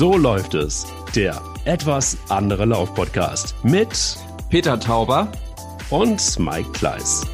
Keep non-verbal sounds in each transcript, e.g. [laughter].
So läuft es. Der etwas andere Lauf-Podcast mit Peter Tauber und Mike Kleiss.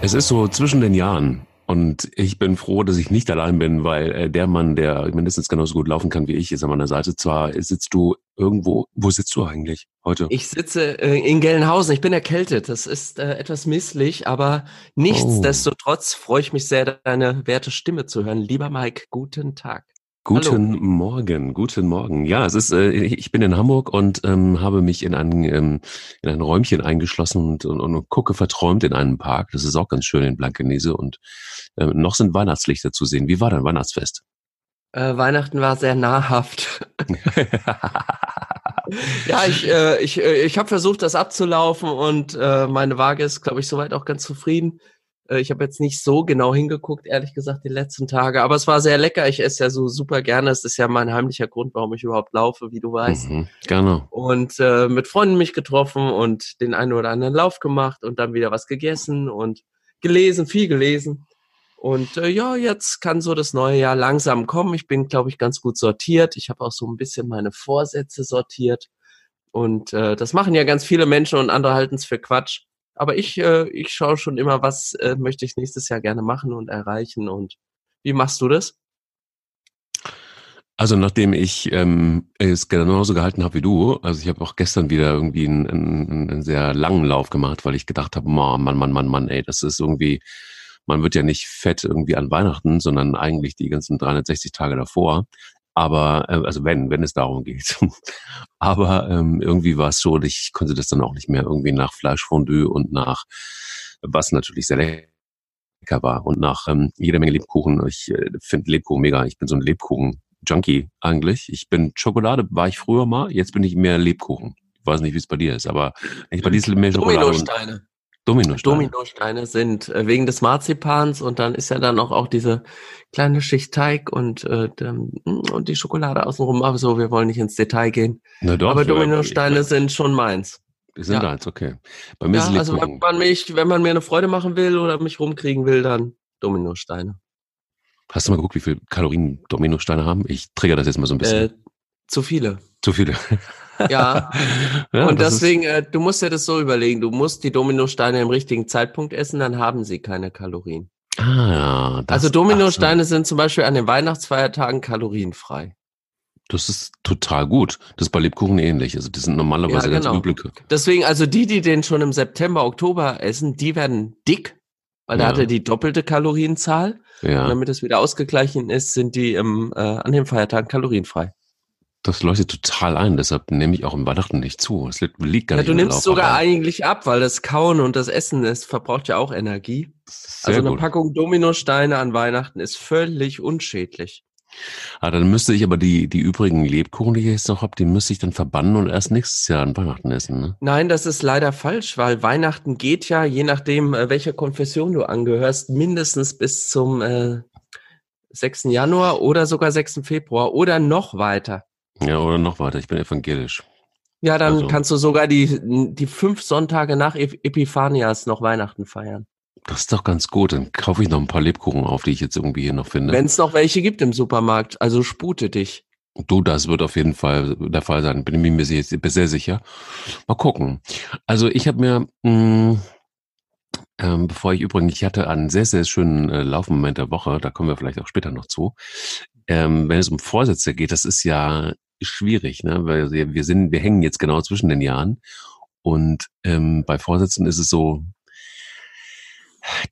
Es ist so zwischen den Jahren und ich bin froh, dass ich nicht allein bin, weil äh, der Mann, der mindestens genauso gut laufen kann wie ich, ist an meiner Seite. Zwar sitzt du irgendwo, wo sitzt du eigentlich heute? Ich sitze äh, in Gelnhausen. Ich bin erkältet. Das ist äh, etwas misslich, aber nichtsdestotrotz oh. freue ich mich sehr, deine werte Stimme zu hören. Lieber Mike, guten Tag. Guten Hallo. Morgen, guten Morgen. Ja, es ist, äh, ich bin in Hamburg und ähm, habe mich in ein, ähm, in ein Räumchen eingeschlossen und, und, und gucke verträumt in einen Park. Das ist auch ganz schön in Blankenese und äh, noch sind Weihnachtslichter zu sehen. Wie war dein Weihnachtsfest? Äh, Weihnachten war sehr nahrhaft. [laughs] ja, ich, äh, ich, äh, ich habe versucht, das abzulaufen und äh, meine Waage ist, glaube ich, soweit auch ganz zufrieden. Äh, ich habe jetzt nicht so genau hingeguckt, ehrlich gesagt, die letzten Tage. Aber es war sehr lecker. Ich esse ja so super gerne. Es ist ja mein heimlicher Grund, warum ich überhaupt laufe, wie du weißt. Mhm, genau. Und äh, mit Freunden mich getroffen und den einen oder anderen Lauf gemacht und dann wieder was gegessen und gelesen, viel gelesen. Und äh, ja, jetzt kann so das neue Jahr langsam kommen. Ich bin, glaube ich, ganz gut sortiert. Ich habe auch so ein bisschen meine Vorsätze sortiert. Und äh, das machen ja ganz viele Menschen und andere halten es für Quatsch. Aber ich, äh, ich schaue schon immer, was äh, möchte ich nächstes Jahr gerne machen und erreichen. Und wie machst du das? Also nachdem ich ähm, es genauso gehalten habe wie du, also ich habe auch gestern wieder irgendwie einen, einen, einen sehr langen Lauf gemacht, weil ich gedacht habe, Mann, Mann, Mann, Mann, Mann, ey, das ist irgendwie, man wird ja nicht fett irgendwie an Weihnachten, sondern eigentlich die ganzen 360 Tage davor. Aber, äh, also wenn, wenn es darum geht. [laughs] Aber ähm, irgendwie war es so, ich konnte das dann auch nicht mehr irgendwie nach Fleischfondue und nach, was natürlich sehr lecker war, und nach ähm, jeder Menge Lebkuchen. Ich äh, finde Lebkuchen mega. Ich bin so ein Lebkuchen-Junkie eigentlich. Ich bin Schokolade, war ich früher mal, jetzt bin ich mehr Lebkuchen. Ich weiß nicht, wie es bei dir ist, aber ich bei diesem mehr Schokolade. Dominosteine. Dominosteine. Dominosteine sind äh, wegen des Marzipans und dann ist ja dann auch, auch diese kleine Schicht Teig und, äh, und die Schokolade außenrum. Aber so, wir wollen nicht ins Detail gehen. Na doch, aber Dominosteine ich, sind schon meins. Die sind ja. deins, okay. Bei mir ja, ist also wenn man mich, wenn man mir eine Freude machen will oder mich rumkriegen will, dann Dominosteine. Hast du mal geguckt, wie viel Kalorien Dominosteine haben? Ich trigger das jetzt mal so ein bisschen. Äh, zu viele. Zu viele. Ja. [laughs] ja und deswegen, äh, du musst dir das so überlegen, du musst die Dominosteine im richtigen Zeitpunkt essen, dann haben sie keine Kalorien. Ah, ja. Das, also Dominosteine sind zum Beispiel an den Weihnachtsfeiertagen kalorienfrei. Das ist total gut. Das ist bei Lebkuchen ähnlich. Also die sind normalerweise ja, genau. ganz übliche. Deswegen, also die, die den schon im September, Oktober essen, die werden dick, weil ja. da hat er die doppelte Kalorienzahl. Ja. Und damit es wieder ausgeglichen ist, sind die im, äh, an den Feiertagen kalorienfrei. Das leuchtet total ein, deshalb nehme ich auch im Weihnachten nicht zu. Es liegt gar ja, nicht. Du nimmst sogar ein. eigentlich ab, weil das Kauen und das Essen, das verbraucht ja auch Energie. Also eine gut. Packung Dominosteine an Weihnachten ist völlig unschädlich. Ah, dann müsste ich aber die, die übrigen Lebkuchen, die ich jetzt noch habe, die müsste ich dann verbannen und erst nächstes Jahr an Weihnachten essen. Ne? Nein, das ist leider falsch, weil Weihnachten geht ja, je nachdem, äh, welcher Konfession du angehörst, mindestens bis zum äh, 6. Januar oder sogar 6. Februar oder noch weiter. Ja, oder noch weiter. Ich bin evangelisch. Ja, dann also. kannst du sogar die, die fünf Sonntage nach Epiphanias noch Weihnachten feiern. Das ist doch ganz gut. Dann kaufe ich noch ein paar Lebkuchen auf, die ich jetzt irgendwie hier noch finde. Wenn es noch welche gibt im Supermarkt. Also spute dich. Du, das wird auf jeden Fall der Fall sein. Bin ich mir sehr, sehr sicher. Mal gucken. Also ich habe mir, mh, mm, ähm, bevor ich übrigens, ich hatte einen sehr, sehr schönen äh, Laufmoment der Woche, da kommen wir vielleicht auch später noch zu. Ähm, wenn es um Vorsätze geht, das ist ja schwierig, ne? weil wir sind, wir hängen jetzt genau zwischen den Jahren und ähm, bei Vorsätzen ist es so,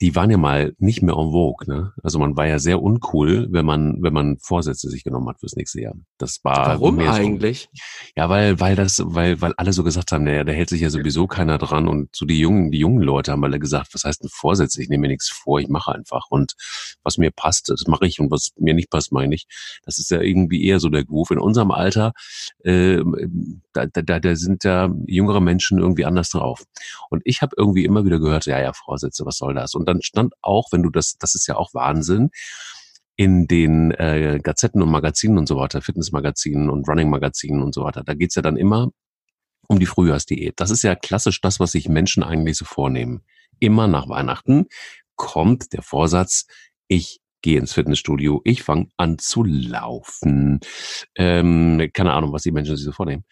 die waren ja mal nicht mehr en vogue, ne? Also man war ja sehr uncool, wenn man, wenn man Vorsätze sich genommen hat fürs nächste Jahr. Das war Warum eigentlich? So, ja, weil, weil das, weil, weil alle so gesagt haben, naja, da hält sich ja sowieso keiner dran und so die jungen, die jungen Leute haben alle gesagt, was heißt denn Vorsätze? Ich nehme mir nichts vor, ich mache einfach und was mir passt, das mache ich und was mir nicht passt, meine ich. Das ist ja irgendwie eher so der Groove. In unserem Alter, äh, da, da, da sind ja jüngere Menschen irgendwie anders drauf. Und ich habe irgendwie immer wieder gehört, ja, ja, Vorsätze, was soll das? Das. Und dann stand auch, wenn du das, das ist ja auch Wahnsinn, in den äh, Gazetten und Magazinen und so weiter, Fitnessmagazinen und Running-Magazinen und so weiter, da geht's ja dann immer um die Frühjahrsdiät. Das ist ja klassisch das, was sich Menschen eigentlich so vornehmen. Immer nach Weihnachten kommt der Vorsatz, ich gehe ins Fitnessstudio, ich fange an zu laufen. Ähm, keine Ahnung, was die Menschen sich so vornehmen.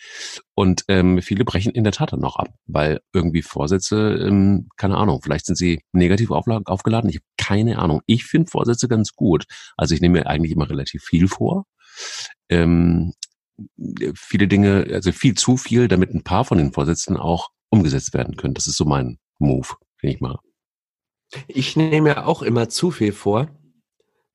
Und ähm, viele brechen in der Tat dann noch ab, weil irgendwie Vorsätze, ähm, keine Ahnung, vielleicht sind sie negativ aufgeladen. Ich habe keine Ahnung. Ich finde Vorsätze ganz gut. Also ich nehme mir eigentlich immer relativ viel vor. Ähm, viele Dinge, also viel zu viel, damit ein paar von den Vorsätzen auch umgesetzt werden können. Das ist so mein Move, denke ich mal. Ich nehme ja auch immer zu viel vor.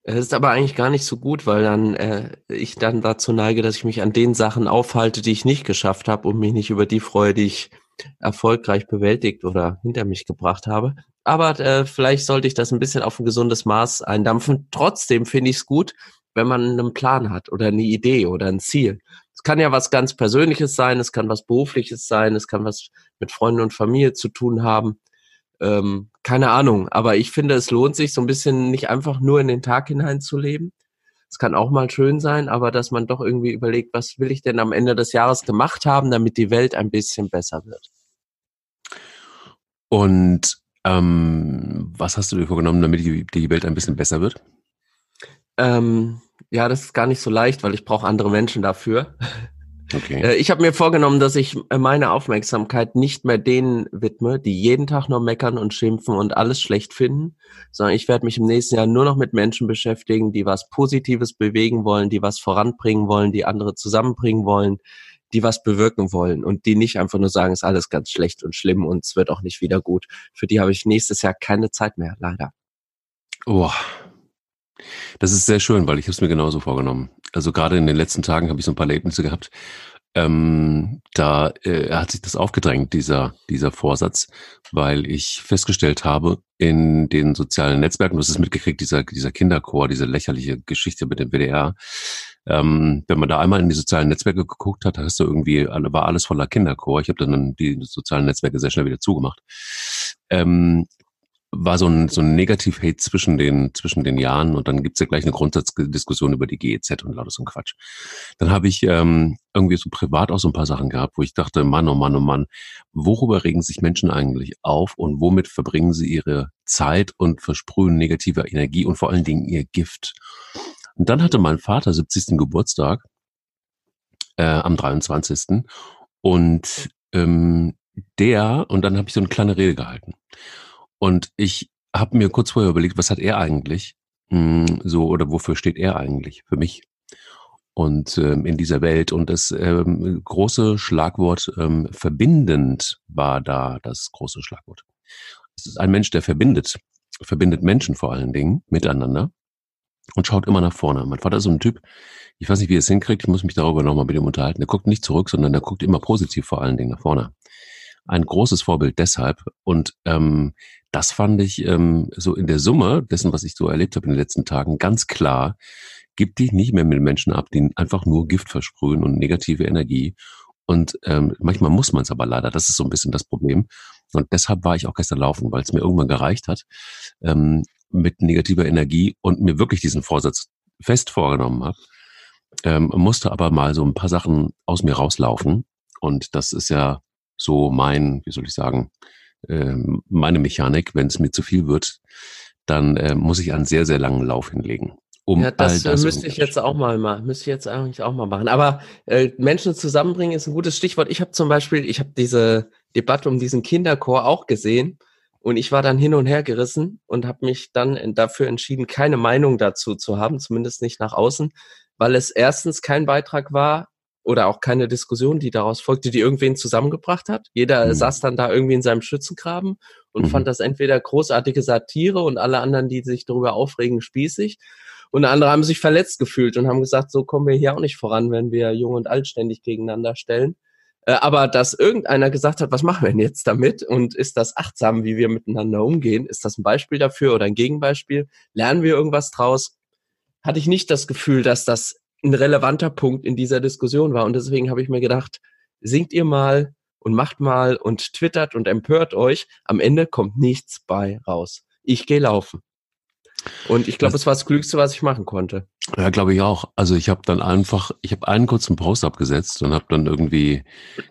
Es ist aber eigentlich gar nicht so gut, weil dann äh, ich dann dazu neige, dass ich mich an den Sachen aufhalte, die ich nicht geschafft habe und mich nicht über die freue, die ich erfolgreich bewältigt oder hinter mich gebracht habe. Aber äh, vielleicht sollte ich das ein bisschen auf ein gesundes Maß eindampfen. Trotzdem finde ich es gut, wenn man einen Plan hat oder eine Idee oder ein Ziel. Es kann ja was ganz Persönliches sein, es kann was Berufliches sein, es kann was mit Freunden und Familie zu tun haben. Ähm, keine Ahnung, aber ich finde, es lohnt sich so ein bisschen nicht einfach nur in den Tag hineinzuleben. Es kann auch mal schön sein, aber dass man doch irgendwie überlegt, was will ich denn am Ende des Jahres gemacht haben, damit die Welt ein bisschen besser wird. Und ähm, was hast du dir vorgenommen, damit die, die Welt ein bisschen besser wird? Ähm, ja, das ist gar nicht so leicht, weil ich brauche andere Menschen dafür. Okay. Äh, ich habe mir vorgenommen, dass ich äh, meine Aufmerksamkeit nicht mehr denen widme, die jeden Tag nur meckern und schimpfen und alles schlecht finden, sondern ich werde mich im nächsten Jahr nur noch mit Menschen beschäftigen, die was Positives bewegen wollen, die was voranbringen wollen, die andere zusammenbringen wollen, die was bewirken wollen und die nicht einfach nur sagen, es ist alles ganz schlecht und schlimm und es wird auch nicht wieder gut. Für die habe ich nächstes Jahr keine Zeit mehr, leider. Oh, das ist sehr schön, weil ich habe es mir genauso vorgenommen. Also gerade in den letzten Tagen habe ich so ein paar Erlebnisse gehabt. Ähm, da äh, hat sich das aufgedrängt, dieser, dieser Vorsatz, weil ich festgestellt habe, in den sozialen Netzwerken, du hast es mitgekriegt, dieser, dieser Kinderchor, diese lächerliche Geschichte mit dem WDR, ähm, wenn man da einmal in die sozialen Netzwerke geguckt hat, hast du irgendwie, war alles voller Kinderchor. Ich habe dann die sozialen Netzwerke sehr schnell wieder zugemacht. Ähm, war so ein, so ein Negativ-Hate zwischen den, zwischen den Jahren und dann gibt's ja gleich eine Grundsatzdiskussion über die GEZ und lauter so ein Quatsch. Dann habe ich ähm, irgendwie so privat auch so ein paar Sachen gehabt, wo ich dachte, Mann, oh Mann, oh Mann, worüber regen sich Menschen eigentlich auf und womit verbringen sie ihre Zeit und versprühen negative Energie und vor allen Dingen ihr Gift. Und dann hatte mein Vater 70. Geburtstag äh, am 23. Und ähm, der, und dann habe ich so eine kleine Rede gehalten. Und ich habe mir kurz vorher überlegt, was hat er eigentlich hm, so oder wofür steht er eigentlich für mich und ähm, in dieser Welt und das ähm, große Schlagwort ähm, verbindend war da das große Schlagwort. Es ist ein Mensch, der verbindet, verbindet Menschen vor allen Dingen miteinander und schaut immer nach vorne. Mein Vater ist so ein Typ, ich weiß nicht, wie er es hinkriegt, ich muss mich darüber nochmal mit ihm unterhalten. Der guckt nicht zurück, sondern der guckt immer positiv vor allen Dingen nach vorne. Ein großes Vorbild deshalb und ähm, das fand ich ähm, so in der Summe dessen, was ich so erlebt habe in den letzten Tagen, ganz klar. Gib dich nicht mehr mit Menschen ab, die einfach nur Gift versprühen und negative Energie. Und ähm, manchmal muss man es aber leider. Das ist so ein bisschen das Problem. Und deshalb war ich auch gestern laufen, weil es mir irgendwann gereicht hat ähm, mit negativer Energie und mir wirklich diesen Vorsatz fest vorgenommen habe. Ähm, musste aber mal so ein paar Sachen aus mir rauslaufen. Und das ist ja so mein, wie soll ich sagen, ähm, meine Mechanik, wenn es mir zu viel wird, dann äh, muss ich einen sehr, sehr langen Lauf hinlegen. Um ja, das, das müsste ich jetzt auch mal machen, müsste ich jetzt eigentlich auch mal machen. Aber äh, Menschen zusammenbringen ist ein gutes Stichwort. Ich habe zum Beispiel, ich habe diese Debatte um diesen Kinderchor auch gesehen und ich war dann hin und her gerissen und habe mich dann dafür entschieden, keine Meinung dazu zu haben, zumindest nicht nach außen, weil es erstens kein Beitrag war, oder auch keine Diskussion, die daraus folgte, die irgendwen zusammengebracht hat. Jeder mhm. saß dann da irgendwie in seinem Schützengraben und mhm. fand das entweder großartige Satire und alle anderen, die sich darüber aufregen, spießig. Und andere haben sich verletzt gefühlt und haben gesagt, so kommen wir hier auch nicht voran, wenn wir jung und alt ständig gegeneinander stellen. Äh, aber dass irgendeiner gesagt hat, was machen wir denn jetzt damit? Und ist das achtsam, wie wir miteinander umgehen? Ist das ein Beispiel dafür oder ein Gegenbeispiel? Lernen wir irgendwas draus? Hatte ich nicht das Gefühl, dass das ein relevanter Punkt in dieser Diskussion war. Und deswegen habe ich mir gedacht, singt ihr mal und macht mal und twittert und empört euch. Am Ende kommt nichts bei raus. Ich gehe laufen. Und ich glaube, es war das Klügste, was ich machen konnte. Ja, glaube ich auch. Also ich habe dann einfach, ich habe einen kurzen Post abgesetzt und habe dann irgendwie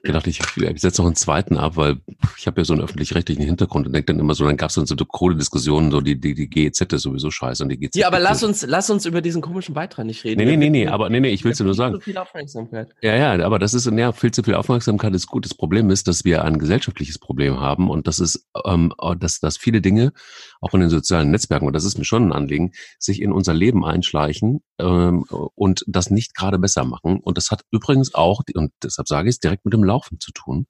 gedacht, ich, ich setze noch einen zweiten ab, weil ich habe ja so einen öffentlich-rechtlichen Hintergrund und denke dann immer so, dann gab es dann so coole Diskussionen, so die, die, die GEZ ist sowieso scheiße und die GEZ. Ja, aber lass uns, lass uns über diesen komischen Beitrag nicht reden. Nee, nee, nee, nee, aber nee, nee, ich will es dir nur sagen. Zu viel Aufmerksamkeit. Ja, ja, aber das ist, ja, viel zu viel Aufmerksamkeit ist gut. Das Problem ist, dass wir ein gesellschaftliches Problem haben und das ist, ähm, dass, dass viele Dinge, auch in den sozialen Netzwerken, und das ist mir schon ein Anliegen, sich in unser Leben einschleichen ähm, und das nicht gerade besser machen. Und das hat übrigens auch, und deshalb sage ich es, direkt mit dem Laufen zu tun,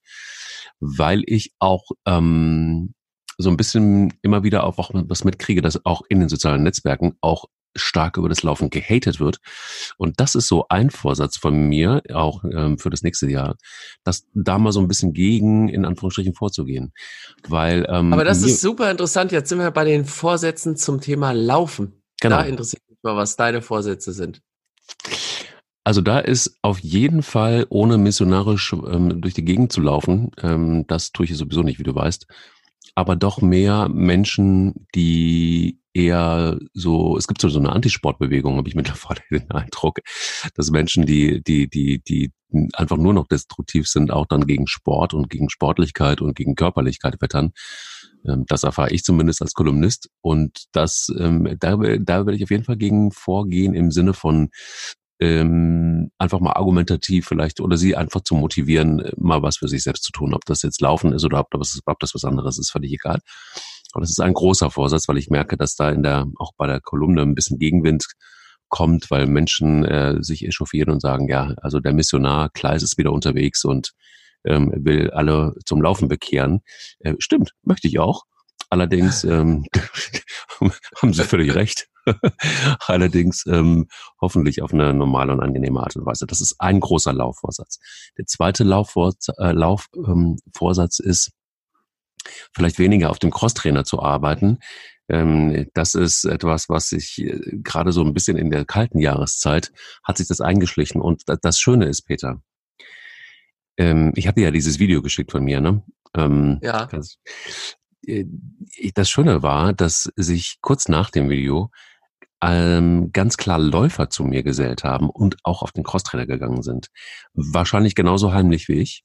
weil ich auch ähm, so ein bisschen immer wieder auch was mitkriege, dass auch in den sozialen Netzwerken auch stark über das Laufen gehatet wird. Und das ist so ein Vorsatz von mir, auch ähm, für das nächste Jahr, dass da mal so ein bisschen gegen, in Anführungsstrichen, vorzugehen. Weil, ähm, Aber das ist super interessant. Jetzt sind wir bei den Vorsätzen zum Thema Laufen. Genau. Da interessiert mich mal, was deine Vorsätze sind. Also da ist auf jeden Fall, ohne missionarisch ähm, durch die Gegend zu laufen, ähm, das tue ich sowieso nicht, wie du weißt, aber doch mehr Menschen, die eher so, es gibt so, eine Antisportbewegung, habe ich [laughs] mittlerweile den Eindruck, dass Menschen, die, die, die, die einfach nur noch destruktiv sind, auch dann gegen Sport und gegen Sportlichkeit und gegen Körperlichkeit wettern. Ähm, das erfahre ich zumindest als Kolumnist. Und das, ähm, da, da werde ich auf jeden Fall gegen vorgehen im Sinne von ähm, einfach mal argumentativ vielleicht oder sie einfach zu motivieren, mal was für sich selbst zu tun. Ob das jetzt Laufen ist oder ob das, ob das was anderes ist, völlig egal. Aber das ist ein großer Vorsatz, weil ich merke, dass da in der, auch bei der Kolumne ein bisschen Gegenwind kommt, weil Menschen äh, sich echauffieren und sagen, ja, also der Missionar Kleis ist wieder unterwegs und ähm, will alle zum Laufen bekehren. Äh, stimmt, möchte ich auch. Allerdings ähm, [laughs] haben Sie völlig recht. [laughs] Allerdings ähm, hoffentlich auf eine normale und angenehme Art und Weise. Das ist ein großer Laufvorsatz. Der zweite Laufvorsatz, äh, Laufvorsatz ähm, ist, vielleicht weniger auf dem Crosstrainer zu arbeiten. Ähm, das ist etwas, was sich äh, gerade so ein bisschen in der kalten Jahreszeit hat sich das eingeschlichen. Und das Schöne ist, Peter, ähm, ich habe dir ja dieses Video geschickt von mir, ne? Ähm, ja. Äh, das Schöne war, dass sich kurz nach dem Video ganz klar Läufer zu mir gesellt haben und auch auf den Crosstrainer gegangen sind. Wahrscheinlich genauso heimlich wie ich.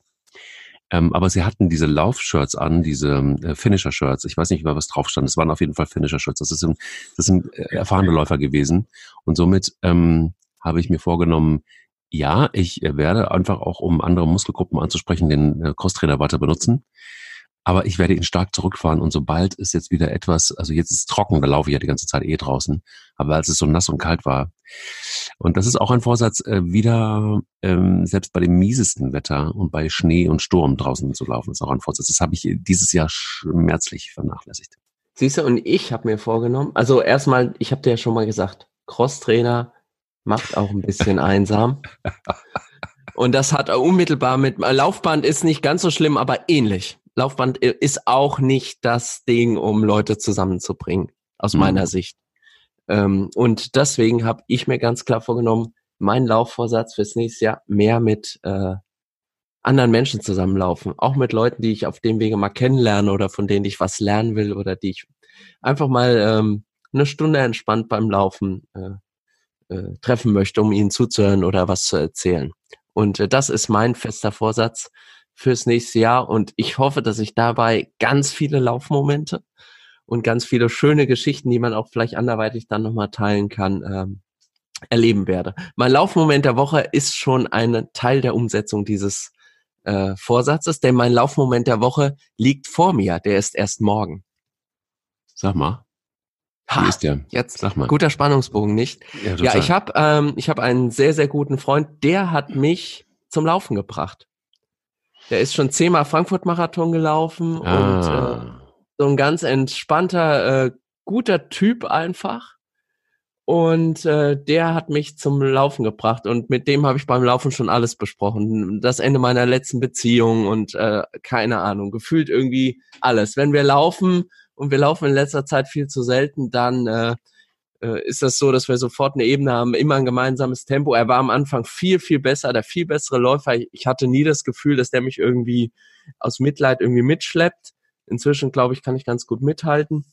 Ähm, aber sie hatten diese Laufshirts an, diese äh, Finisher-Shirts. Ich weiß nicht, was drauf stand. Es waren auf jeden Fall Finisher-Shirts. Das, sind, das sind äh, erfahrene Läufer gewesen. Und somit ähm, habe ich mir vorgenommen, ja, ich werde einfach auch, um andere Muskelgruppen anzusprechen, den äh, Crosstrainer weiter benutzen. Aber ich werde ihn stark zurückfahren und sobald es jetzt wieder etwas, also jetzt ist es trocken, da laufe ich ja die ganze Zeit eh draußen, aber als es so nass und kalt war. Und das ist auch ein Vorsatz, äh, wieder ähm, selbst bei dem miesesten Wetter und bei Schnee und Sturm draußen zu laufen, ist auch ein Vorsatz. Das habe ich dieses Jahr schmerzlich vernachlässigt. Siehst du, und ich habe mir vorgenommen, also erstmal, ich habe dir ja schon mal gesagt, Crosstrainer macht auch ein bisschen [laughs] einsam. Und das hat unmittelbar mit Laufband ist nicht ganz so schlimm, aber ähnlich. Laufband ist auch nicht das Ding, um Leute zusammenzubringen, aus mhm. meiner Sicht. Ähm, und deswegen habe ich mir ganz klar vorgenommen, mein Laufvorsatz fürs nächste Jahr mehr mit äh, anderen Menschen zusammenlaufen. Auch mit Leuten, die ich auf dem Wege mal kennenlerne oder von denen ich was lernen will oder die ich einfach mal ähm, eine Stunde entspannt beim Laufen äh, äh, treffen möchte, um ihnen zuzuhören oder was zu erzählen. Und äh, das ist mein fester Vorsatz fürs nächste Jahr und ich hoffe, dass ich dabei ganz viele Laufmomente und ganz viele schöne Geschichten, die man auch vielleicht anderweitig dann nochmal teilen kann, ähm, erleben werde. Mein Laufmoment der Woche ist schon ein Teil der Umsetzung dieses äh, Vorsatzes, denn mein Laufmoment der Woche liegt vor mir, der ist erst morgen. Sag mal. Ha, Wie ist der? Jetzt Sag mal. guter Spannungsbogen, nicht? Ja, ja ich habe ähm, ich habe einen sehr sehr guten Freund, der hat mich zum Laufen gebracht. Der ist schon zehnmal Frankfurt-Marathon gelaufen ah. und äh, so ein ganz entspannter, äh, guter Typ einfach. Und äh, der hat mich zum Laufen gebracht und mit dem habe ich beim Laufen schon alles besprochen. Das Ende meiner letzten Beziehung und äh, keine Ahnung, gefühlt irgendwie alles. Wenn wir laufen und wir laufen in letzter Zeit viel zu selten, dann äh, äh, ist das so, dass wir sofort eine Ebene haben, immer ein gemeinsames Tempo. Er war am Anfang viel, viel besser, der viel bessere Läufer. Ich hatte nie das Gefühl, dass der mich irgendwie aus Mitleid irgendwie mitschleppt. Inzwischen, glaube ich, kann ich ganz gut mithalten.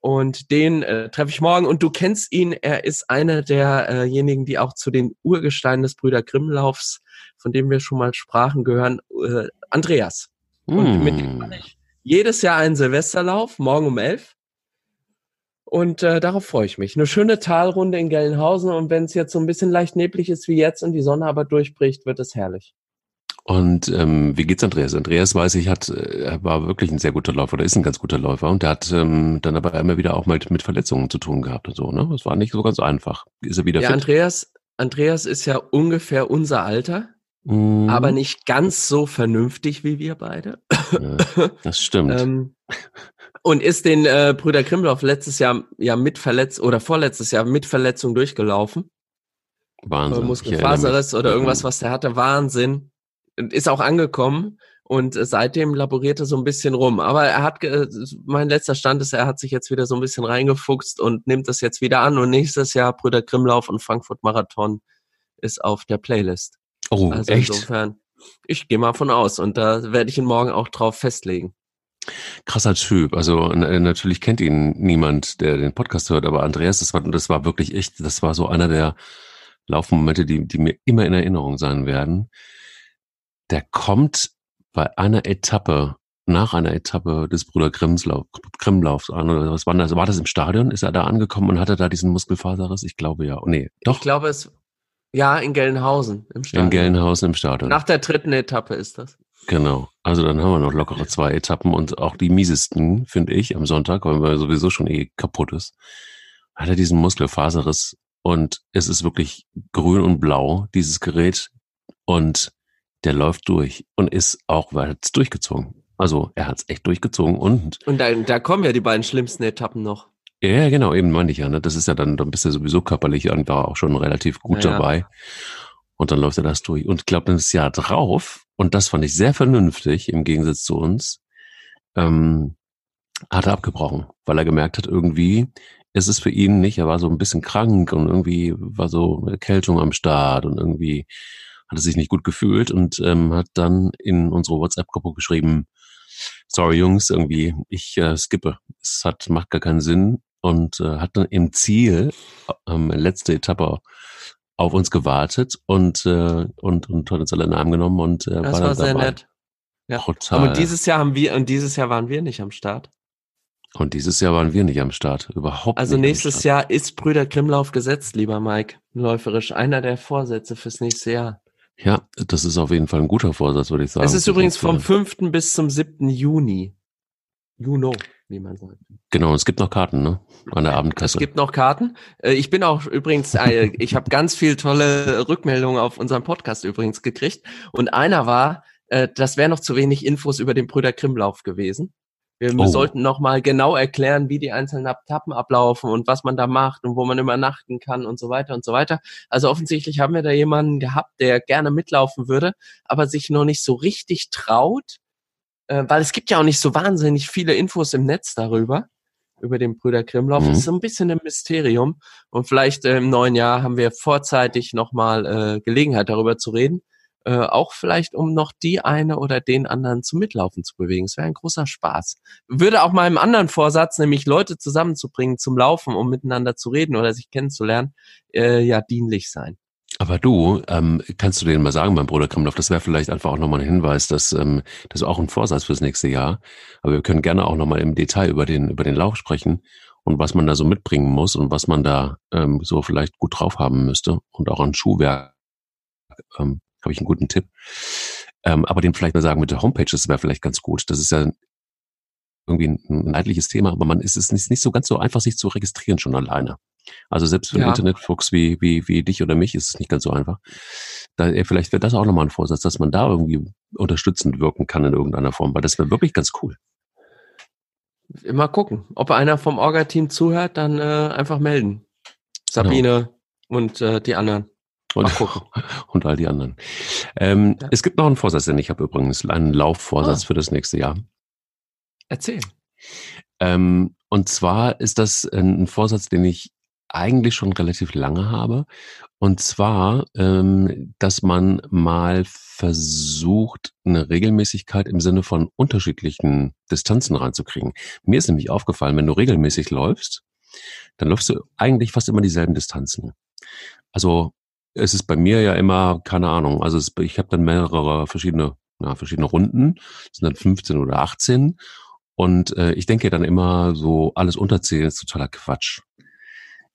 Und den äh, treffe ich morgen. Und du kennst ihn. Er ist einer derjenigen, die auch zu den Urgesteinen des Brüder Grimmlaufs, von dem wir schon mal sprachen, gehören. Äh, Andreas. Mm. Und mit dem mache ich jedes Jahr einen Silvesterlauf, morgen um elf. Und äh, darauf freue ich mich. Eine schöne Talrunde in Gelnhausen. Und wenn es jetzt so ein bisschen leicht neblig ist wie jetzt und die Sonne aber durchbricht, wird es herrlich. Und ähm, wie geht's Andreas? Andreas weiß ich, hat, äh, er war wirklich ein sehr guter Läufer oder ist ein ganz guter Läufer und der hat ähm, dann aber immer wieder auch mal mit Verletzungen zu tun gehabt und so. Ne, das war nicht so ganz einfach. Ist er wieder ja, fit? Andreas, Andreas ist ja ungefähr unser Alter, mm. aber nicht ganz so vernünftig wie wir beide. Ja, das stimmt. ähm, und ist den äh, Brüder Krimloff letztes Jahr ja mit verletzt oder vorletztes Jahr mit Verletzung durchgelaufen. Wahnsinn. Muskelfaserriss oder irgendwas, was der hatte. Wahnsinn ist auch angekommen und seitdem laboriert er so ein bisschen rum. Aber er hat, mein letzter Stand ist, er hat sich jetzt wieder so ein bisschen reingefuchst und nimmt das jetzt wieder an. Und nächstes Jahr Brüder Grimmlauf und Frankfurt Marathon ist auf der Playlist. Oh, also echt? insofern, ich gehe mal von aus und da werde ich ihn morgen auch drauf festlegen. Krasser Typ. Also natürlich kennt ihn niemand, der den Podcast hört, aber Andreas, das war, das war wirklich echt, das war so einer der Laufmomente, die, die mir immer in Erinnerung sein werden der kommt bei einer Etappe, nach einer Etappe des Bruder Grimmslauf, Grimmlaufs an, oder was war das? War das im Stadion? Ist er da angekommen und hatte da diesen Muskelfaserriss? Ich glaube ja. Oh, nee, doch. Ich glaube es, ja, in Gelnhausen im Stadion. In Gelnhausen im Stadion. Nach der dritten Etappe ist das. Genau. Also dann haben wir noch lockere zwei Etappen und auch die miesesten, finde ich, am Sonntag, weil man sowieso schon eh kaputt ist. Hat er diesen Muskelfaserriss und es ist wirklich grün und blau, dieses Gerät. Und der läuft durch und ist auch, weil er es durchgezogen. Also er hat es echt durchgezogen und. Und da, da kommen ja die beiden schlimmsten Etappen noch. Ja, genau, eben meine ich ja. Ne? Das ist ja dann, dann bist du sowieso körperlich und war auch schon relativ gut ja, dabei. Ja. Und dann läuft er das durch. Und ich glaube, das Jahr drauf, und das fand ich sehr vernünftig im Gegensatz zu uns, ähm, hat er abgebrochen, weil er gemerkt hat, irgendwie ist es für ihn nicht, er war so ein bisschen krank und irgendwie war so Erkältung am Start und irgendwie hatte sich nicht gut gefühlt und ähm, hat dann in unsere WhatsApp-Gruppe geschrieben, sorry Jungs, irgendwie, ich äh, skippe. Es hat, macht gar keinen Sinn und äh, hat dann im Ziel, ähm, letzte Etappe, auf uns gewartet und, äh, und, und hat uns alle Arm genommen und äh, das war, war sehr dabei. nett. Ja. Total. Und dieses Jahr haben wir, und dieses Jahr waren wir nicht am Start. Und dieses Jahr waren wir nicht am Start. Überhaupt also nicht. Also nächstes Jahr ist Brüder Grimmlauf gesetzt, lieber Mike. Läuferisch. Einer der Vorsätze fürs nächste Jahr. Ja, das ist auf jeden Fall ein guter Vorsatz, würde ich sagen. Es ist übrigens vom 5. bis zum 7. Juni. Juno, wie man sagt. Genau, es gibt noch Karten, ne? An der Abendkasse. Es gibt noch Karten. Äh, ich bin auch übrigens, äh, ich habe ganz viel tolle Rückmeldungen auf unserem Podcast übrigens gekriegt. Und einer war, äh, das wäre noch zu wenig Infos über den Brüder Krimlauf gewesen. Wir oh. sollten nochmal genau erklären, wie die einzelnen Etappen ablaufen und was man da macht und wo man übernachten kann und so weiter und so weiter. Also offensichtlich haben wir da jemanden gehabt, der gerne mitlaufen würde, aber sich noch nicht so richtig traut, äh, weil es gibt ja auch nicht so wahnsinnig viele Infos im Netz darüber, über den Brüder Krimlauf. Mhm. Das ist so ein bisschen ein Mysterium und vielleicht äh, im neuen Jahr haben wir vorzeitig nochmal äh, Gelegenheit darüber zu reden. Äh, auch vielleicht, um noch die eine oder den anderen zum Mitlaufen zu bewegen. Es wäre ein großer Spaß. Würde auch meinem anderen Vorsatz, nämlich Leute zusammenzubringen zum Laufen, um miteinander zu reden oder sich kennenzulernen, äh, ja dienlich sein. Aber du, ähm, kannst du denen mal sagen, mein Bruder Krimloff, das wäre vielleicht einfach auch nochmal ein Hinweis, dass ähm, das ist auch ein Vorsatz fürs nächste Jahr. Aber wir können gerne auch nochmal im Detail über den, über den Lauf sprechen und was man da so mitbringen muss und was man da ähm, so vielleicht gut drauf haben müsste und auch an Schuhwerk ähm, habe ich einen guten Tipp. Ähm, aber den vielleicht mal sagen mit der Homepage, das wäre vielleicht ganz gut. Das ist ja irgendwie ein, leidliches Thema, aber man ist es nicht, nicht so ganz so einfach, sich zu registrieren schon alleine. Also selbst für ja. einen Internetfuchs wie, wie, wie dich oder mich ist es nicht ganz so einfach. Da, vielleicht wäre das auch nochmal ein Vorsatz, dass man da irgendwie unterstützend wirken kann in irgendeiner Form, weil das wäre wirklich ganz cool. Immer gucken. Ob einer vom Orga-Team zuhört, dann äh, einfach melden. Sabine genau. und äh, die anderen. Und, [laughs] und all die anderen. Ähm, ja. Es gibt noch einen Vorsatz, denn ich habe übrigens einen Laufvorsatz ah. für das nächste Jahr. Erzähl. Ähm, und zwar ist das ein Vorsatz, den ich eigentlich schon relativ lange habe. Und zwar, ähm, dass man mal versucht, eine Regelmäßigkeit im Sinne von unterschiedlichen Distanzen reinzukriegen. Mir ist nämlich aufgefallen, wenn du regelmäßig läufst, dann läufst du eigentlich fast immer dieselben Distanzen. Also es ist bei mir ja immer, keine Ahnung, also es, ich habe dann mehrere verschiedene, na, verschiedene Runden, sind dann 15 oder 18 und äh, ich denke dann immer so, alles unter 10 ist totaler Quatsch.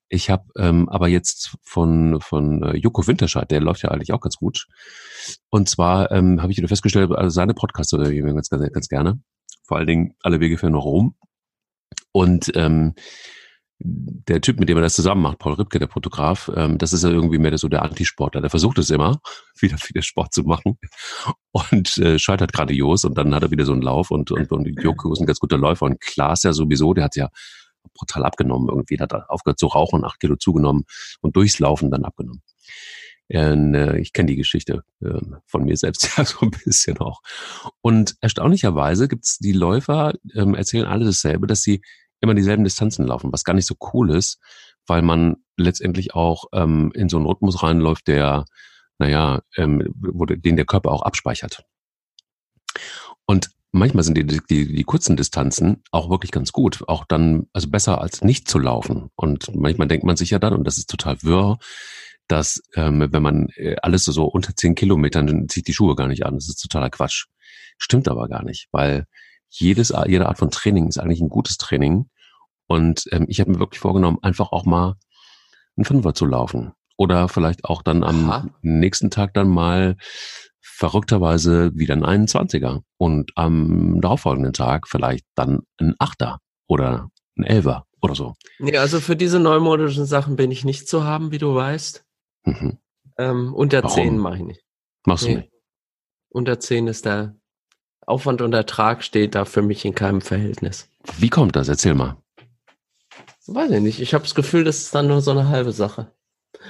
Ich habe ähm, aber jetzt von von äh, Joko Winterscheid, der läuft ja eigentlich auch ganz gut. Und zwar ähm, habe ich wieder festgestellt, also seine Podcasts oder ich ganz, ganz, ganz gerne. Vor allen Dingen alle Wege führen nach Rom. Und ähm, der Typ, mit dem er das zusammen macht, Paul Ripke, der Fotograf, ähm, das ist ja irgendwie mehr so der Antisportler. Der versucht es immer, [laughs] wieder wieder Sport zu machen und äh, scheitert grandios und dann hat er wieder so einen Lauf und, und, und Joko ist ein ganz guter Läufer und Klaas ja sowieso, der hat ja brutal abgenommen irgendwie, hat aufgehört zu rauchen, acht Kilo zugenommen und durchs Laufen dann abgenommen. Und, äh, ich kenne die Geschichte äh, von mir selbst [laughs] ja so ein bisschen auch. Und erstaunlicherweise gibt's die Läufer, ähm, erzählen alle dasselbe, dass sie immer dieselben Distanzen laufen, was gar nicht so cool ist, weil man letztendlich auch ähm, in so einen Rhythmus reinläuft, der, naja, ähm, wo, den der Körper auch abspeichert. Und manchmal sind die, die, die kurzen Distanzen auch wirklich ganz gut. Auch dann, also besser als nicht zu laufen. Und manchmal denkt man sich ja dann, und das ist total wirr, dass ähm, wenn man äh, alles so unter zehn Kilometern, dann zieht die Schuhe gar nicht an. Das ist totaler Quatsch. Stimmt aber gar nicht, weil jedes, jede Art von Training ist eigentlich ein gutes Training. Und ähm, ich habe mir wirklich vorgenommen, einfach auch mal einen Fünfer zu laufen. Oder vielleicht auch dann am Aha. nächsten Tag dann mal verrückterweise wieder ein 21er. Und am darauffolgenden Tag vielleicht dann ein Achter oder ein Elfer oder so. Nee, also für diese neumodischen Sachen bin ich nicht zu haben, wie du weißt. Mhm. Ähm, unter Warum? 10 mache ich nicht. Machst nee. du nicht? Unter 10 ist der Aufwand und Ertrag steht da für mich in keinem Verhältnis. Wie kommt das? Erzähl mal. Weiß ich nicht. Ich habe das Gefühl, das ist dann nur so eine halbe Sache.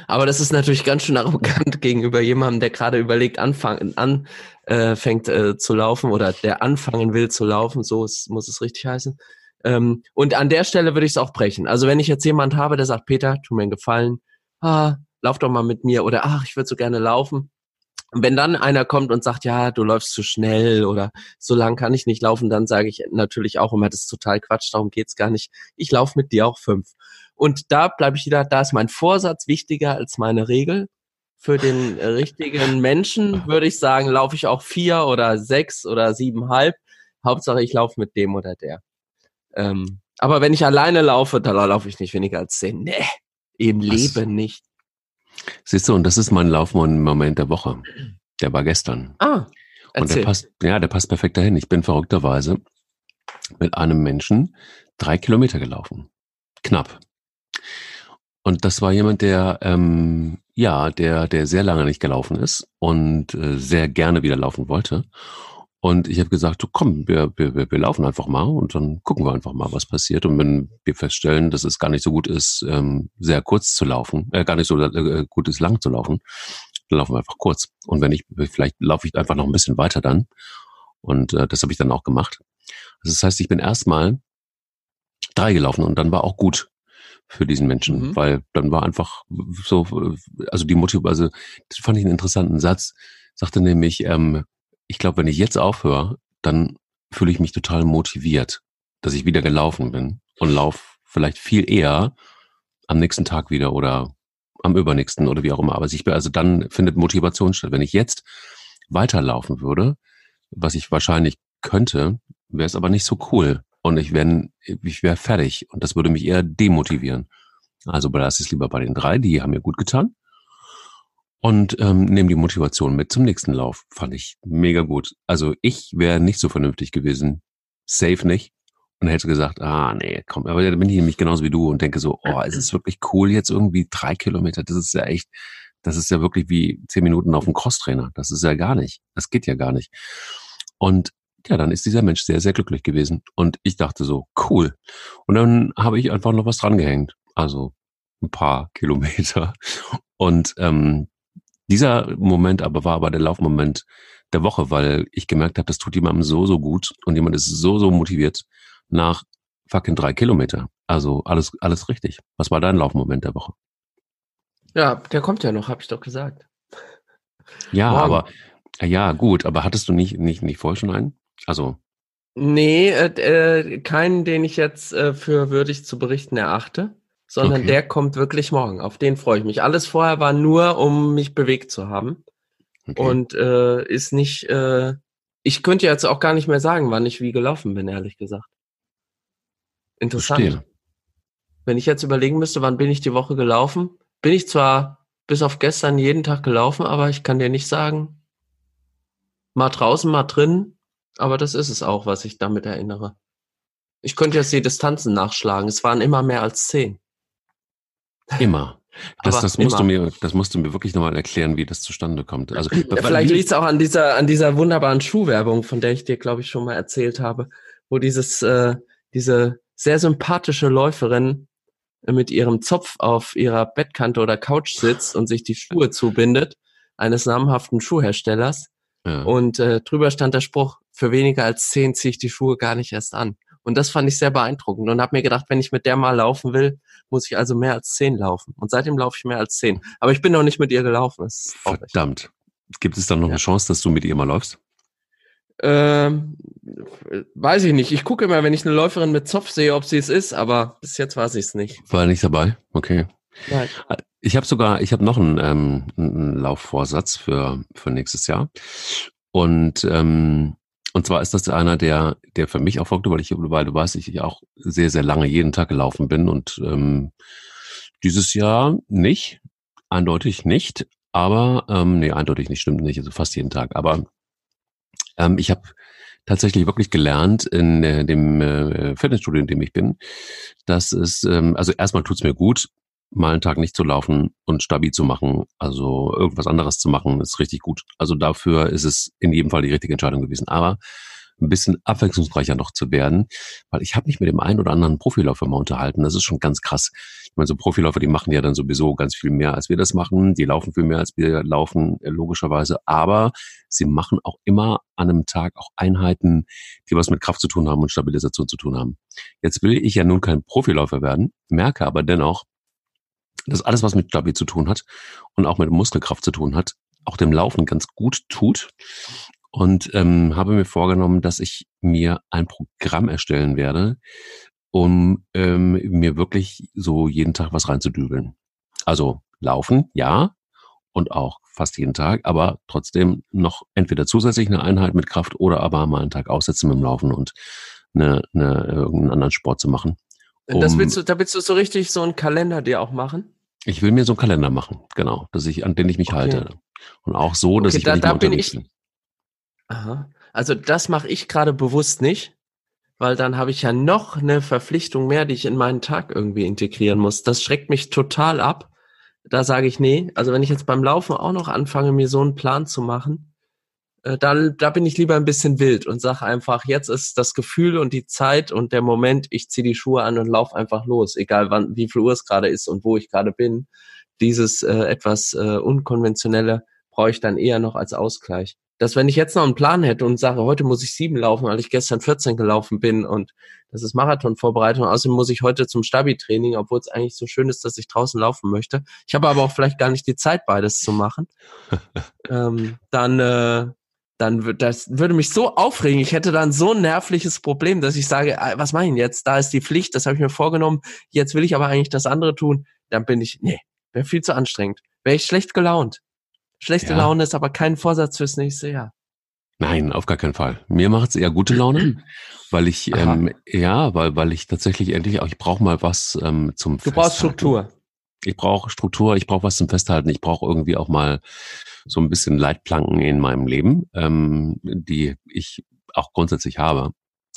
Aber das ist natürlich ganz schön arrogant [laughs] gegenüber jemandem, der gerade überlegt, anfangen, anfängt äh, äh, zu laufen oder der anfangen will zu laufen. So ist, muss es richtig heißen. Ähm, und an der Stelle würde ich es auch brechen. Also wenn ich jetzt jemand habe, der sagt, Peter, tu mir einen Gefallen, ah, lauf doch mal mit mir oder ach, ich würde so gerne laufen. Und wenn dann einer kommt und sagt, ja, du läufst zu schnell oder so lang kann ich nicht laufen, dann sage ich natürlich auch immer, das ist total Quatsch, darum geht's gar nicht. Ich laufe mit dir auch fünf. Und da bleibe ich wieder, da ist mein Vorsatz wichtiger als meine Regel. Für den richtigen Menschen würde ich sagen, laufe ich auch vier oder sechs oder siebenhalb. Hauptsache, ich laufe mit dem oder der. Ähm, aber wenn ich alleine laufe, dann laufe ich nicht weniger als zehn. Nee, im Leben nicht. Siehst du, und das ist mein Laufmoment der Woche. Der war gestern. Ah. Erzähl. Und der passt, ja, der passt perfekt dahin. Ich bin verrückterweise mit einem Menschen drei Kilometer gelaufen. Knapp. Und das war jemand, der, ähm, ja, der, der sehr lange nicht gelaufen ist und äh, sehr gerne wieder laufen wollte. Und ich habe gesagt, du komm, wir, wir, wir laufen einfach mal und dann gucken wir einfach mal, was passiert. Und wenn wir feststellen, dass es gar nicht so gut ist, ähm, sehr kurz zu laufen, äh, gar nicht so äh, gut ist, lang zu laufen, dann laufen wir einfach kurz. Und wenn ich, vielleicht laufe ich einfach noch ein bisschen weiter dann. Und äh, das habe ich dann auch gemacht. Also das heißt, ich bin erstmal drei gelaufen und dann war auch gut für diesen Menschen, mhm. weil dann war einfach so, also die Motivation, also das fand ich einen interessanten Satz, sagte nämlich, ähm, ich glaube, wenn ich jetzt aufhöre, dann fühle ich mich total motiviert, dass ich wieder gelaufen bin und lauf vielleicht viel eher am nächsten Tag wieder oder am übernächsten oder wie auch immer. Aber ich bin, also dann findet Motivation statt. Wenn ich jetzt weiterlaufen würde, was ich wahrscheinlich könnte, wäre es aber nicht so cool. Und ich wäre ich wär fertig. Und das würde mich eher demotivieren. Also belasse ich es lieber bei den drei, die haben mir gut getan und ähm, nehme die Motivation mit zum nächsten Lauf. Fand ich mega gut. Also ich wäre nicht so vernünftig gewesen. Safe nicht. Und hätte gesagt, ah, nee, komm, aber da bin ich nämlich genauso wie du und denke so, oh, ist es wirklich cool jetzt irgendwie drei Kilometer? Das ist ja echt, das ist ja wirklich wie zehn Minuten auf dem Crosstrainer. Das ist ja gar nicht. Das geht ja gar nicht. Und ja, dann ist dieser Mensch sehr, sehr glücklich gewesen. Und ich dachte so, cool. Und dann habe ich einfach noch was dran gehängt. Also ein paar [laughs] Kilometer. Und ähm, dieser Moment aber war aber der Laufmoment der Woche, weil ich gemerkt habe, das tut jemandem so, so gut und jemand ist so, so motiviert nach fucking drei Kilometer. Also alles, alles richtig. Was war dein Laufmoment der Woche? Ja, der kommt ja noch, habe ich doch gesagt. Ja, Morgen. aber ja, gut, aber hattest du nicht, nicht, nicht vorher schon einen? Also. Nee, äh, äh, keinen, den ich jetzt äh, für würdig zu berichten erachte, sondern okay. der kommt wirklich morgen. Auf den freue ich mich. Alles vorher war nur, um mich bewegt zu haben. Okay. Und äh, ist nicht, äh, ich könnte jetzt auch gar nicht mehr sagen, wann ich wie gelaufen bin, ehrlich gesagt. Interessant. Verstehe. Wenn ich jetzt überlegen müsste, wann bin ich die Woche gelaufen, bin ich zwar bis auf gestern jeden Tag gelaufen, aber ich kann dir nicht sagen, mal draußen, mal drin, aber das ist es auch, was ich damit erinnere. Ich könnte jetzt die Distanzen nachschlagen. Es waren immer mehr als zehn. Immer. [laughs] Das, das musst du mir, das musst du mir wirklich nochmal erklären, wie das zustande kommt. Also vielleicht liegt es auch an dieser, an dieser wunderbaren Schuhwerbung, von der ich dir, glaube ich, schon mal erzählt habe, wo dieses, äh, diese sehr sympathische Läuferin mit ihrem Zopf auf ihrer Bettkante oder Couch sitzt und sich die Schuhe zubindet eines namhaften Schuhherstellers. Ja. Und äh, drüber stand der Spruch, für weniger als zehn ziehe ich die Schuhe gar nicht erst an. Und das fand ich sehr beeindruckend und habe mir gedacht, wenn ich mit der mal laufen will, muss ich also mehr als zehn laufen. Und seitdem laufe ich mehr als zehn. Aber ich bin noch nicht mit ihr gelaufen. Verdammt. Gibt es dann noch ja. eine Chance, dass du mit ihr mal läufst? Ähm, weiß ich nicht. Ich gucke immer, wenn ich eine Läuferin mit Zopf sehe, ob sie es ist, aber bis jetzt weiß ich es nicht. War nicht dabei? Okay. Nein. Ich habe sogar, ich habe noch einen, ähm, einen Laufvorsatz für, für nächstes Jahr. Und ähm, und zwar ist das einer, der, der für mich erfolgte, weil ich, weil du weißt, ich auch sehr, sehr lange jeden Tag gelaufen bin und ähm, dieses Jahr nicht, eindeutig nicht, aber ähm, nee, eindeutig nicht, stimmt nicht, also fast jeden Tag. Aber ähm, ich habe tatsächlich wirklich gelernt in äh, dem äh, Fitnessstudio, in dem ich bin, dass es, ähm, also erstmal tut's mir gut, mal einen Tag nicht zu laufen und stabil zu machen, also irgendwas anderes zu machen, ist richtig gut. Also dafür ist es in jedem Fall die richtige Entscheidung gewesen. Aber ein bisschen abwechslungsreicher noch zu werden, weil ich habe mich mit dem einen oder anderen Profiläufer mal unterhalten. Das ist schon ganz krass. Ich meine, so Profiläufer, die machen ja dann sowieso ganz viel mehr, als wir das machen. Die laufen viel mehr, als wir laufen, äh, logischerweise. Aber sie machen auch immer an einem Tag auch Einheiten, die was mit Kraft zu tun haben und Stabilisation zu tun haben. Jetzt will ich ja nun kein Profiläufer werden, merke aber dennoch, dass alles, was mit Stabi zu tun hat und auch mit Muskelkraft zu tun hat, auch dem Laufen ganz gut tut. Und ähm, habe mir vorgenommen, dass ich mir ein Programm erstellen werde, um ähm, mir wirklich so jeden Tag was reinzudübeln. Also laufen, ja, und auch fast jeden Tag, aber trotzdem noch entweder zusätzlich eine Einheit mit Kraft oder aber mal einen Tag aussetzen mit dem Laufen und eine, eine, irgendeinen anderen Sport zu machen. Um, das willst du, da willst du so richtig so einen Kalender dir auch machen? Ich will mir so einen Kalender machen, genau, dass ich, an den ich mich okay. halte. Und auch so, dass okay, ich, da, da bin ich. Bin. Aha. Also das mache ich gerade bewusst nicht, weil dann habe ich ja noch eine Verpflichtung mehr, die ich in meinen Tag irgendwie integrieren muss. Das schreckt mich total ab. Da sage ich, nee, also wenn ich jetzt beim Laufen auch noch anfange, mir so einen Plan zu machen, äh, dann da bin ich lieber ein bisschen wild und sage einfach, jetzt ist das Gefühl und die Zeit und der Moment, ich ziehe die Schuhe an und lauf einfach los, egal wann, wie viel Uhr es gerade ist und wo ich gerade bin. Dieses äh, etwas äh, unkonventionelle brauche ich dann eher noch als Ausgleich. Dass wenn ich jetzt noch einen Plan hätte und sage, heute muss ich sieben laufen, weil ich gestern 14 gelaufen bin und das ist Marathonvorbereitung. Außerdem muss ich heute zum Stabi-Training, obwohl es eigentlich so schön ist, dass ich draußen laufen möchte. Ich habe aber auch vielleicht gar nicht die Zeit, beides zu machen. [laughs] ähm, dann äh, dann wird das würde mich so aufregen. Ich hätte dann so ein nervliches Problem, dass ich sage, ah, was mache ich denn jetzt? Da ist die Pflicht, das habe ich mir vorgenommen. Jetzt will ich aber eigentlich das andere tun. Dann bin ich, nee, wäre viel zu anstrengend. Wäre ich schlecht gelaunt. Schlechte ja. Laune ist aber kein Vorsatz fürs nächste Jahr. Nein, auf gar keinen Fall. Mir macht es eher gute Laune, [clears throat] weil ich ähm, ja, weil weil ich tatsächlich endlich auch ich brauche mal was ähm, zum. Du Festhalten. brauchst Struktur. Ich brauche Struktur, ich brauche was zum Festhalten, ich brauche irgendwie auch mal so ein bisschen Leitplanken in meinem Leben, ähm, die ich auch grundsätzlich habe.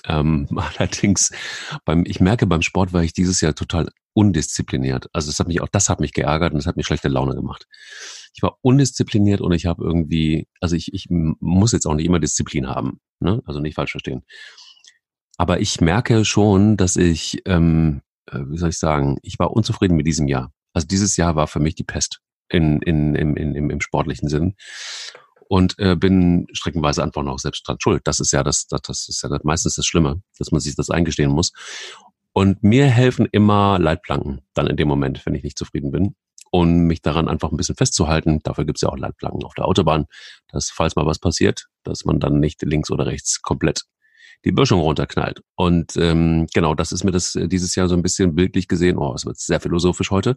Ähm, [laughs] allerdings, beim, ich merke beim Sport war ich dieses Jahr total undiszipliniert. Also das hat mich auch, das hat mich geärgert und das hat mir schlechte Laune gemacht. Ich war undiszipliniert und ich habe irgendwie, also ich, ich muss jetzt auch nicht immer Disziplin haben, ne? Also nicht falsch verstehen. Aber ich merke schon, dass ich, ähm, äh, wie soll ich sagen, ich war unzufrieden mit diesem Jahr. Also dieses Jahr war für mich die Pest in, in, in, in, im, im sportlichen Sinn. Und äh, bin streckenweise einfach noch selbst dran schuld. Das ist ja das, das, das ist ja das, meistens das Schlimme, dass man sich das eingestehen muss. Und mir helfen immer Leitplanken, dann in dem Moment, wenn ich nicht zufrieden bin. Und mich daran einfach ein bisschen festzuhalten. Dafür gibt's ja auch Leitplanken auf der Autobahn, dass falls mal was passiert, dass man dann nicht links oder rechts komplett die Böschung runterknallt. Und ähm, genau, das ist mir das äh, dieses Jahr so ein bisschen bildlich gesehen, oh, es wird sehr philosophisch heute,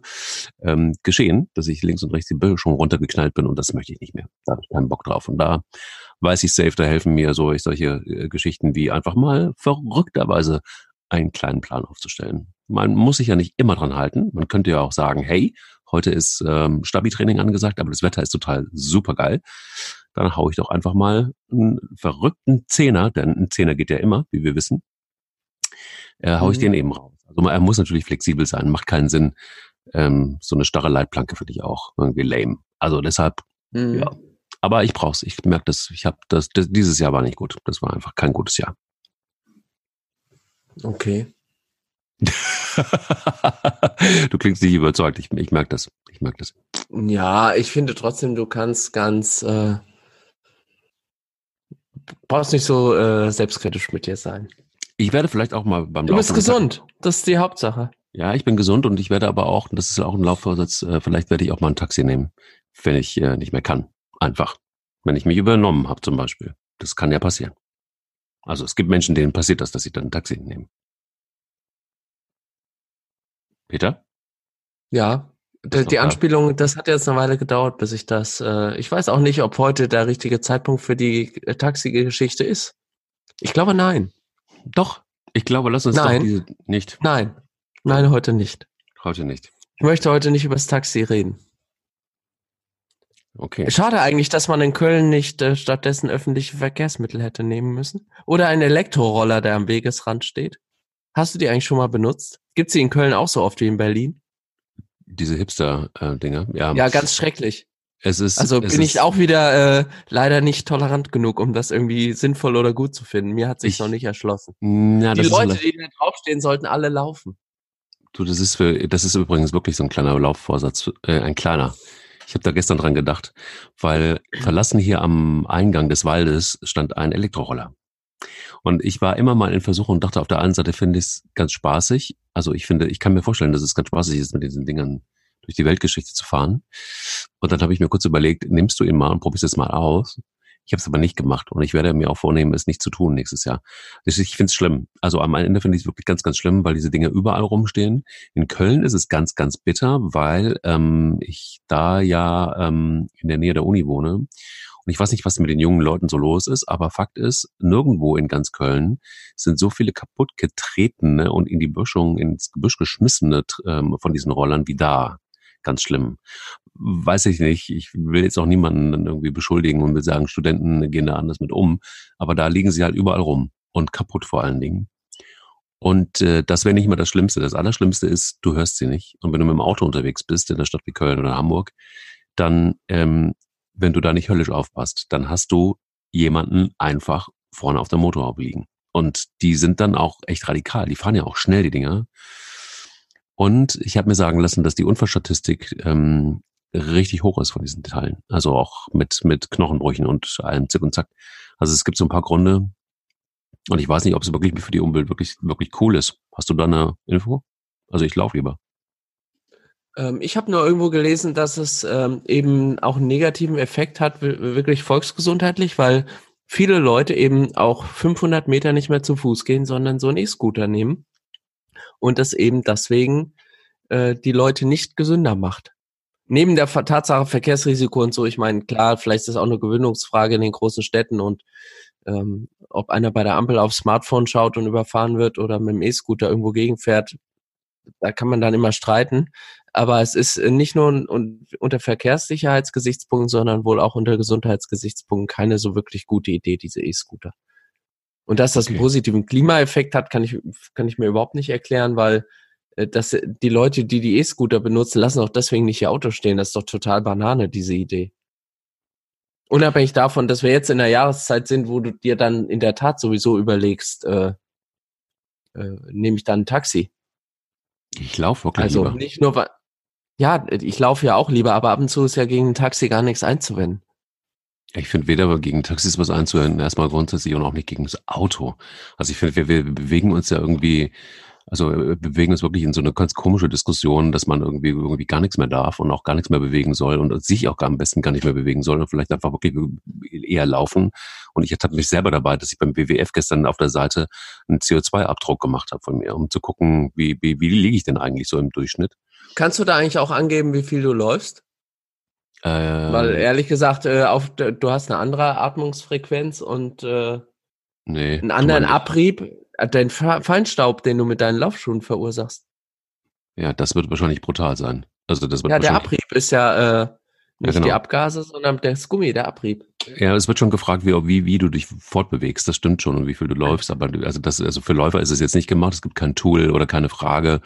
ähm, geschehen, dass ich links und rechts die Böschung runtergeknallt bin und das möchte ich nicht mehr. Da habe ich keinen Bock drauf. Und da weiß ich safe, da helfen mir so solche äh, Geschichten wie einfach mal verrückterweise einen kleinen Plan aufzustellen. Man muss sich ja nicht immer dran halten. Man könnte ja auch sagen, hey, heute ist ähm, Stabi-Training angesagt, aber das Wetter ist total super geil dann hau ich doch einfach mal einen verrückten Zehner, denn ein Zehner geht ja immer, wie wir wissen, äh, hau ich mhm. den eben raus. Also er muss natürlich flexibel sein, macht keinen Sinn. Ähm, so eine starre Leitplanke finde ich auch irgendwie lame. Also deshalb, mhm. ja. Aber ich brauch's. Ich merke das. Ich habe das, das. Dieses Jahr war nicht gut. Das war einfach kein gutes Jahr. Okay. [laughs] du klingst nicht überzeugt. Ich, ich merke das. Ich merke das. Ja, ich finde trotzdem, du kannst ganz äh, brauchst nicht so äh, selbstkritisch mit dir sein. Ich werde vielleicht auch mal beim Du bist gesund. Das ist die Hauptsache. Ja, ich bin gesund und ich werde aber auch, das ist auch ein Laufvorsatz, äh, vielleicht werde ich auch mal ein Taxi nehmen, wenn ich äh, nicht mehr kann. Einfach. Wenn ich mich übernommen habe zum Beispiel. Das kann ja passieren. Also es gibt Menschen, denen passiert das, dass sie dann ein Taxi nehmen. Peter? Ja, die, die Anspielung, das hat jetzt eine Weile gedauert, bis ich das. Äh, ich weiß auch nicht, ob heute der richtige Zeitpunkt für die äh, Taxi-Geschichte ist. Ich glaube nein. Doch, ich glaube, lass uns nein. doch diese nicht. Nein, nein, heute nicht. Heute nicht. Ich möchte heute nicht über das Taxi reden. Okay. Schade eigentlich, dass man in Köln nicht äh, stattdessen öffentliche Verkehrsmittel hätte nehmen müssen. Oder einen Elektroroller, der am Wegesrand steht. Hast du die eigentlich schon mal benutzt? Gibt sie in Köln auch so oft wie in Berlin? Diese Hipster-Dinger. ja. ja, ganz schrecklich. Es ist, also es bin ist, ich auch wieder äh, leider nicht tolerant genug, um das irgendwie sinnvoll oder gut zu finden. Mir hat sich noch nicht erschlossen. Ja, die Leute, die da draufstehen, sollten alle laufen. Du, das ist für, das ist übrigens wirklich so ein kleiner Laufvorsatz, äh, ein kleiner. Ich habe da gestern dran gedacht, weil [clears throat] verlassen hier am Eingang des Waldes stand ein Elektroroller. Und ich war immer mal in Versuchung und dachte, auf der einen Seite finde ich es ganz spaßig. Also ich finde, ich kann mir vorstellen, dass es ganz spaßig ist, mit diesen Dingern durch die Weltgeschichte zu fahren. Und dann habe ich mir kurz überlegt, nimmst du ihn mal und probierst es mal aus. Ich habe es aber nicht gemacht und ich werde mir auch vornehmen, es nicht zu tun nächstes Jahr. Ich finde es schlimm. Also am Ende finde ich es wirklich ganz, ganz schlimm, weil diese Dinge überall rumstehen. In Köln ist es ganz, ganz bitter, weil ähm, ich da ja ähm, in der Nähe der Uni wohne und ich weiß nicht, was mit den jungen Leuten so los ist, aber Fakt ist, nirgendwo in ganz Köln sind so viele kaputtgetretene und in die Böschung, ins Gebüsch geschmissene ähm, von diesen Rollern wie da. Ganz schlimm. Weiß ich nicht. Ich will jetzt auch niemanden irgendwie beschuldigen und will sagen, Studenten gehen da anders mit um. Aber da liegen sie halt überall rum und kaputt vor allen Dingen. Und äh, das wäre nicht mal das Schlimmste. Das Allerschlimmste ist, du hörst sie nicht. Und wenn du mit dem Auto unterwegs bist, in der Stadt wie Köln oder Hamburg, dann ähm, wenn du da nicht höllisch aufpasst, dann hast du jemanden einfach vorne auf der Motorhaube liegen. Und die sind dann auch echt radikal. Die fahren ja auch schnell, die Dinger. Und ich habe mir sagen lassen, dass die Unfallstatistik ähm, richtig hoch ist von diesen Teilen. Also auch mit, mit Knochenbrüchen und allem Zick und Zack. Also es gibt so ein paar Gründe. Und ich weiß nicht, ob es wirklich für die Umwelt wirklich, wirklich cool ist. Hast du da eine Info? Also ich laufe lieber. Ähm, ich habe nur irgendwo gelesen, dass es ähm, eben auch einen negativen Effekt hat, wirklich volksgesundheitlich, weil viele Leute eben auch 500 Meter nicht mehr zu Fuß gehen, sondern so einen E-Scooter nehmen und das eben deswegen äh, die Leute nicht gesünder macht. Neben der Tatsache Verkehrsrisiko und so, ich meine, klar, vielleicht ist das auch eine Gewöhnungsfrage in den großen Städten und ähm, ob einer bei der Ampel aufs Smartphone schaut und überfahren wird oder mit dem E-Scooter irgendwo gegenfährt, da kann man dann immer streiten. Aber es ist nicht nur unter Verkehrssicherheitsgesichtspunkten, sondern wohl auch unter Gesundheitsgesichtspunkten keine so wirklich gute Idee, diese E-Scooter. Und dass das okay. einen positiven Klimaeffekt hat, kann ich, kann ich mir überhaupt nicht erklären, weil äh, dass die Leute, die die E-Scooter benutzen, lassen auch deswegen nicht ihr Auto stehen. Das ist doch total Banane, diese Idee. Unabhängig davon, dass wir jetzt in der Jahreszeit sind, wo du dir dann in der Tat sowieso überlegst, äh, äh, nehme ich dann ein Taxi. Ich laufe wirklich also lieber. nicht nur, weil ja, ich laufe ja auch lieber, aber ab und zu ist ja gegen ein Taxi gar nichts einzuwenden. Ich finde weder gegen Taxis was einzuwenden, erstmal grundsätzlich und auch nicht gegen das Auto. Also ich finde, wir, wir bewegen uns ja irgendwie Also bewegen uns wirklich in so eine ganz komische Diskussion, dass man irgendwie irgendwie gar nichts mehr darf und auch gar nichts mehr bewegen soll und sich auch am besten gar nicht mehr bewegen soll und vielleicht einfach wirklich eher laufen. Und ich hatte mich selber dabei, dass ich beim WWF gestern auf der Seite einen CO2-Abdruck gemacht habe von mir, um zu gucken, wie, wie, wie liege ich denn eigentlich so im Durchschnitt. Kannst du da eigentlich auch angeben, wie viel du läufst? Äh, Weil ehrlich gesagt, äh, auf, du hast eine andere Atmungsfrequenz und äh, nee, einen anderen Abrieb. Äh, dein Feinstaub, den du mit deinen Laufschuhen verursachst. Ja, das wird wahrscheinlich brutal sein. Also das wird ja, der Abrieb ist ja äh, nicht ja, genau. die Abgase, sondern das Gummi, der Abrieb. Ja, es wird schon gefragt, wie, wie, wie du dich fortbewegst. Das stimmt schon und wie viel du läufst. Aber also das, also für Läufer ist es jetzt nicht gemacht. Es gibt kein Tool oder keine Frage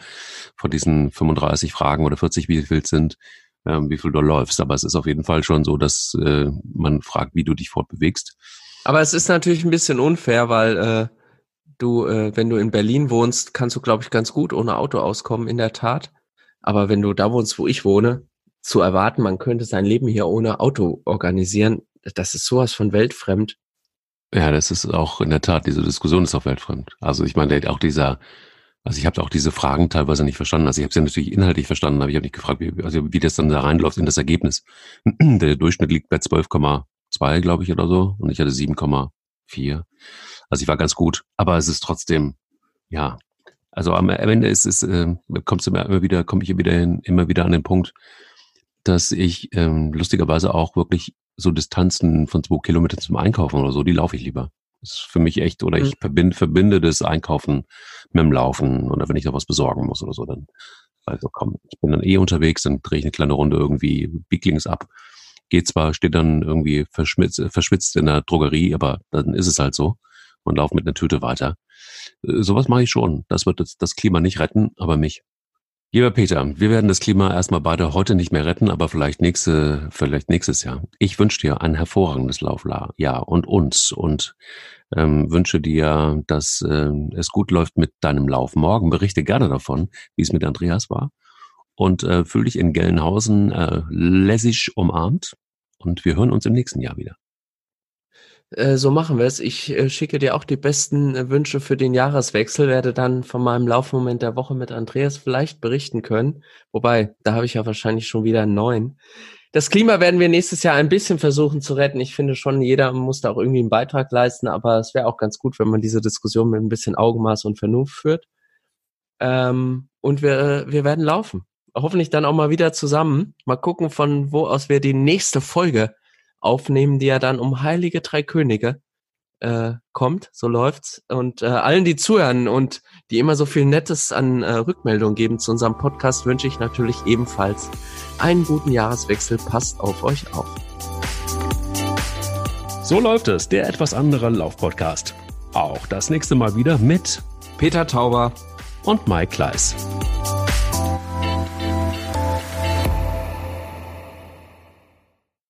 von diesen 35 Fragen oder 40, wie viel es sind, ähm, wie viel du läufst. Aber es ist auf jeden Fall schon so, dass äh, man fragt, wie du dich fortbewegst. Aber es ist natürlich ein bisschen unfair, weil äh, du, äh, wenn du in Berlin wohnst, kannst du, glaube ich, ganz gut ohne Auto auskommen, in der Tat. Aber wenn du da wohnst, wo ich wohne, zu erwarten, man könnte sein Leben hier ohne Auto organisieren, das ist sowas von weltfremd. Ja, das ist auch in der Tat, diese Diskussion ist auch weltfremd. Also ich meine, auch dieser, also ich habe auch diese Fragen teilweise nicht verstanden. Also ich habe sie natürlich inhaltlich verstanden, aber ich habe nicht gefragt, wie, also wie das dann da reinläuft in das Ergebnis. [clears throat] Der Durchschnitt liegt bei 12,2, glaube ich, oder so. Und ich hatte 7,4. Also ich war ganz gut. Aber es ist trotzdem, ja. Also am Ende ist es, äh, kommst du immer wieder, komme ich wieder hin, immer wieder an den Punkt, dass ich ähm, lustigerweise auch wirklich so Distanzen von zwei Kilometern zum Einkaufen oder so, die laufe ich lieber. Das ist für mich echt, oder ich mhm. verbinde, verbinde das Einkaufen mit dem Laufen oder wenn ich noch was besorgen muss oder so, dann also komm, ich bin dann eh unterwegs, dann drehe ich eine kleine Runde irgendwie Bieglings ab. Geht zwar, steht dann irgendwie verschmitzt, verschwitzt in der Drogerie, aber dann ist es halt so und laufe mit einer Tüte weiter. Äh, sowas mache ich schon. Das wird das, das Klima nicht retten, aber mich. Lieber Peter, wir werden das Klima erstmal beide heute nicht mehr retten, aber vielleicht nächste, vielleicht nächstes Jahr. Ich wünsche dir ein hervorragendes Laufjahr und uns und ähm, wünsche dir, dass äh, es gut läuft mit deinem Lauf. Morgen berichte gerne davon, wie es mit Andreas war und äh, fühl dich in Gelnhausen äh, lässig umarmt und wir hören uns im nächsten Jahr wieder. Äh, so machen wir es. Ich äh, schicke dir auch die besten äh, Wünsche für den Jahreswechsel, werde dann von meinem Laufmoment der Woche mit Andreas vielleicht berichten können. Wobei, da habe ich ja wahrscheinlich schon wieder einen neuen. Das Klima werden wir nächstes Jahr ein bisschen versuchen zu retten. Ich finde schon, jeder muss da auch irgendwie einen Beitrag leisten, aber es wäre auch ganz gut, wenn man diese Diskussion mit ein bisschen Augenmaß und Vernunft führt. Ähm, und wir, wir werden laufen. Hoffentlich dann auch mal wieder zusammen. Mal gucken, von wo aus wir die nächste Folge aufnehmen, die ja dann um Heilige Drei Könige äh, kommt. So läuft's. Und äh, allen, die zuhören und die immer so viel Nettes an äh, Rückmeldungen geben zu unserem Podcast, wünsche ich natürlich ebenfalls einen guten Jahreswechsel. Passt auf euch auf. So läuft es, der etwas andere Laufpodcast. Auch das nächste Mal wieder mit Peter Tauber und Mike Kleiss.